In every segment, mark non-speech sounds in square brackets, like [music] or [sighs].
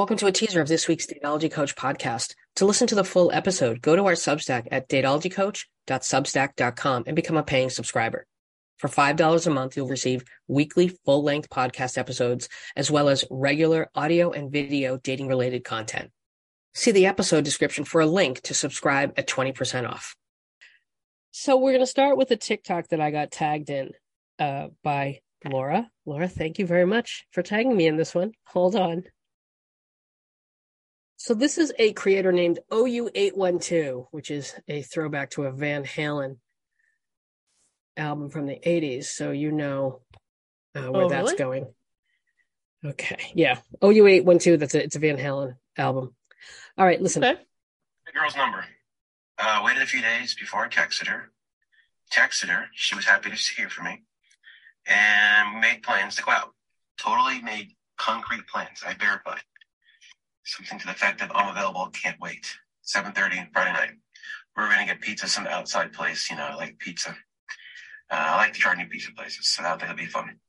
Welcome to a teaser of this week's Dateology Coach podcast. To listen to the full episode, go to our Substack at datologycoach.substack.com and become a paying subscriber. For $5 a month, you'll receive weekly full length podcast episodes, as well as regular audio and video dating related content. See the episode description for a link to subscribe at 20% off. So we're going to start with a TikTok that I got tagged in uh, by Laura. Laura, thank you very much for tagging me in this one. Hold on. So this is a creator named OU812, which is a throwback to a Van Halen album from the 80s. So you know uh, where Oh, that's really? going. Okay. Yeah. OU812, that's a, it's a Van Halen album. All right, listen. Okay. the girl's number. Uh, waited a few days before I texted her. Texted her. She was happy to hear from me. And made plans to go out. Totally made concrete plans. I verified. Something to the effect of I'm available, can't wait. 7.30 Friday night. We are going to get pizza some outside place. You know, I like pizza. Uh, I like to try new pizza places, so that, that'll be fun.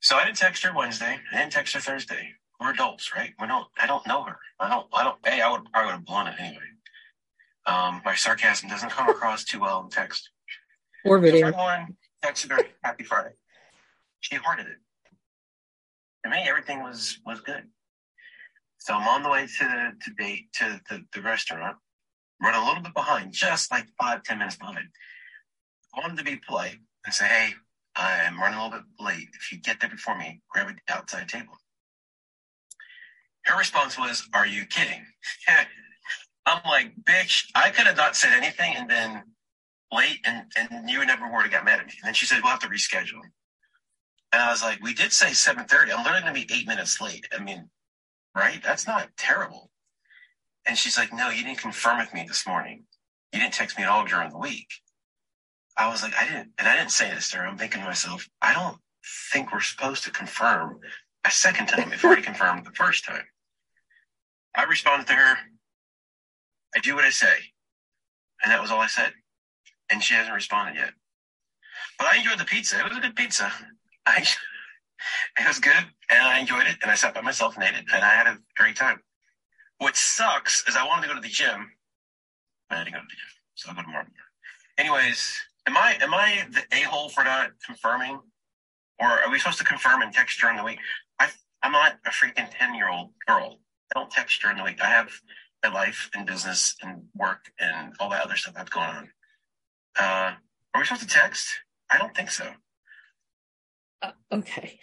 So I didn't text her Wednesday. I didn't text her Thursday. We're adults, right? We don't. I don't know her. I don't. I don't. Hey, I would. I would have blown it anyway. Um, my sarcasm doesn't come across too well in text. Or video. Morning, texted her, "Happy Friday." She hearted it. To me, everything was was good. So I'm on the way to the to date to the, the restaurant. Run a little bit behind, just like five ten minutes behind. I Wanted to be polite and say, "Hey, I'm running a little bit late. If you get there before me, grab an outside table." Her response was, "Are you kidding?" [laughs] I'm like, "Bitch, I could have not said anything and then late, and and you never would have got mad at me." And then she said, "We'll have to reschedule." And I was like, "We did say 7:30. I'm literally to be eight minutes late. I mean, right? That's not terrible." And she's like, "No, you didn't confirm with me this morning. You didn't text me at all during the week." I was like, "I didn't," and I didn't say this to her. I'm thinking to myself, "I don't think we're supposed to confirm a second time. If we confirmed the first time." I responded to her, "I do what I say," and that was all I said. And she hasn't responded yet. But I enjoyed the pizza. It was a good pizza. I, it was good, and I enjoyed it. And I sat by myself and ate it, and I had a great time. What sucks is I wanted to go to the gym. I didn't go to the gym, so I'll go tomorrow. Anyways, am I am I the a hole for not confirming, or are we supposed to confirm and text during the week? I I'm not a freaking ten year old girl. I don't text during the week. I have a life and business and work and all that other stuff that's going on. Uh, are we supposed to text? I don't think so. Uh, okay.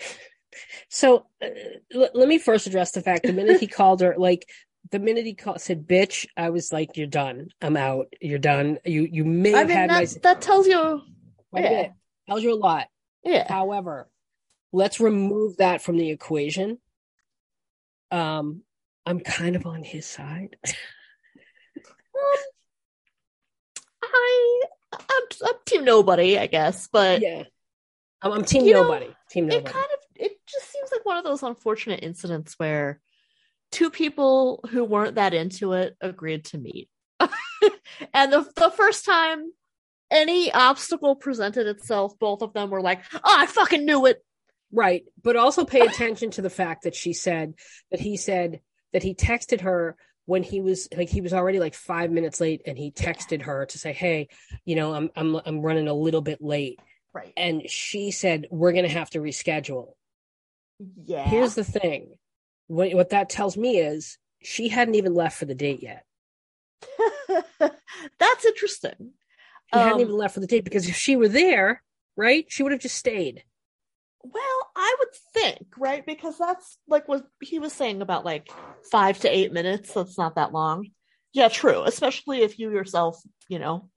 So uh, l- let me first address the fact the minute he called her, like the minute he called, said "bitch," I was like, "You're done. I'm out. You're done." You you may I have mean, had that, my that tells you. yeah. tells you a lot. Yeah. However, let's remove that from the equation. Um, I'm kind of on his side. I, I'm, I'm team nobody, I guess, but yeah, I'm, I'm team You know, nobody. It kind of it just seems like one of those unfortunate incidents where two people who weren't that into it agreed to meet. [laughs] and the the first time any obstacle presented itself, both of them were like, "Oh, I fucking knew it." Right. But also pay [laughs] attention to the fact that she said that he said that he texted her when he was like he was already like five minutes late and he texted her to say, Hey, you know, I'm I'm I'm running a little bit late. Right. And she said, We're gonna have to reschedule. Yeah. Here's the thing. What what that tells me is she hadn't even left for the date yet. [laughs] That's interesting. She hadn't Um, even left for the date because if she were there, right, she would have just stayed. Well, I would think, right? Because that's like what he was saying about like five to eight minutes. That's not that long. Yeah, true. Especially if you yourself, you know,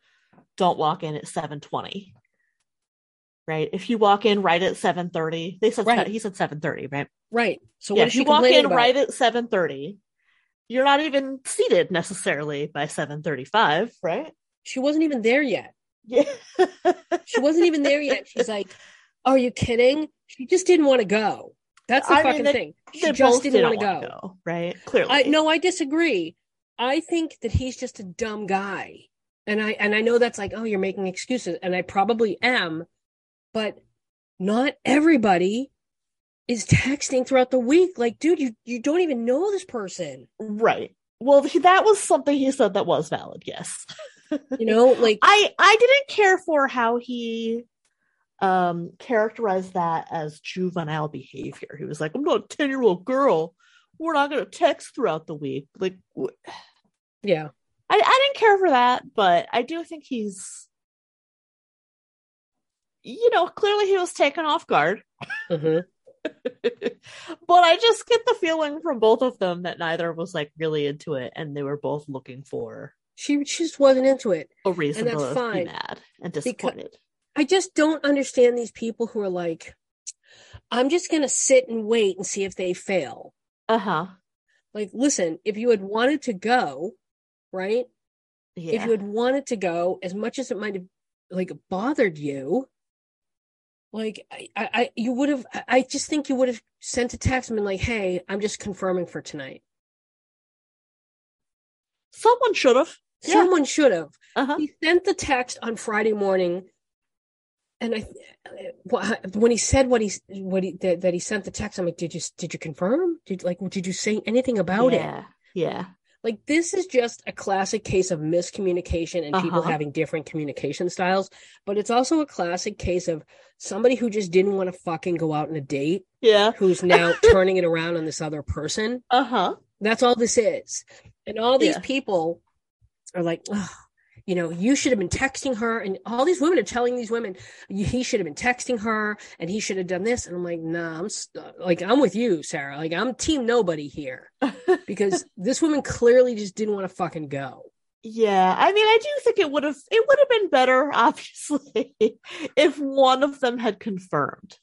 don't walk in at seven twenty. Right. If you walk in right at seven thirty, they said Right. he said seven thirty, right? Right. So yeah. If you walk in about? right at seven thirty, you're not even seated necessarily by seven thirty-five, right? she wasn't even there yet. Yeah. She wasn't even there yet. She's like, "Are you kidding?" She just didn't want to go. That's the I mean, fucking they- thing. She just both didn't, want to go. right? Clearly, I no, I disagree. I think that he's just a dumb guy, and I and I know that's like, oh, you're making excuses, and I probably am, but not everybody is texting throughout the week. Like, dude, you you don't even know this person. Right. Well, that was something he said that was valid. Yes. You know, [laughs] like I I didn't care for how he um characterized that as juvenile behavior. He was like, "I'm not a 10-year-old girl. We're not going to text throughout the week." Like wh- [sighs] yeah. I I didn't care for that, but I do think he's you know, clearly he was taken off guard. hmm [laughs] but I just get the feeling from both of them that neither was like really into it and they were both looking for She she just wasn't into it. a reason that's to be fine. mad and disappointed. I just don't understand these people who are like, I'm just gonna sit and wait and see if they fail. Uh-huh. Like, listen, if you had wanted to go, right? Yeah. If you had wanted to go, as much as it might have like bothered you, like I, I, you would have. I- just think you would have sent a text and been like, "Hey, I'm just confirming for tonight." Someone should have. Yeah. Someone should have. Uh-huh. He sent the text on Friday morning, and I, when he said what he what he that, that he sent the text, I'm like, "Did you did you confirm? Did like did you say anything about it?" Yeah, yeah. Like this is just a classic case of miscommunication and people Uh-huh. having different communication styles, but it's also a classic case of somebody who just didn't want to fucking go out on a date Yeah. who's now [laughs] turning it around on this other person. Uh-huh. That's all this is. And all these Yeah. people are like, "Ugh, you know, you should have been texting her. And all these women are telling these women, he should have been texting her and he should have done this. And I'm like, nah, I'm st- like, I'm with you, Sarah. Like, I'm team nobody here [laughs] because this woman clearly just didn't want to fucking go. Yeah, I mean, I do think it would have it would have been better, [laughs] obviously, if one of them had confirmed.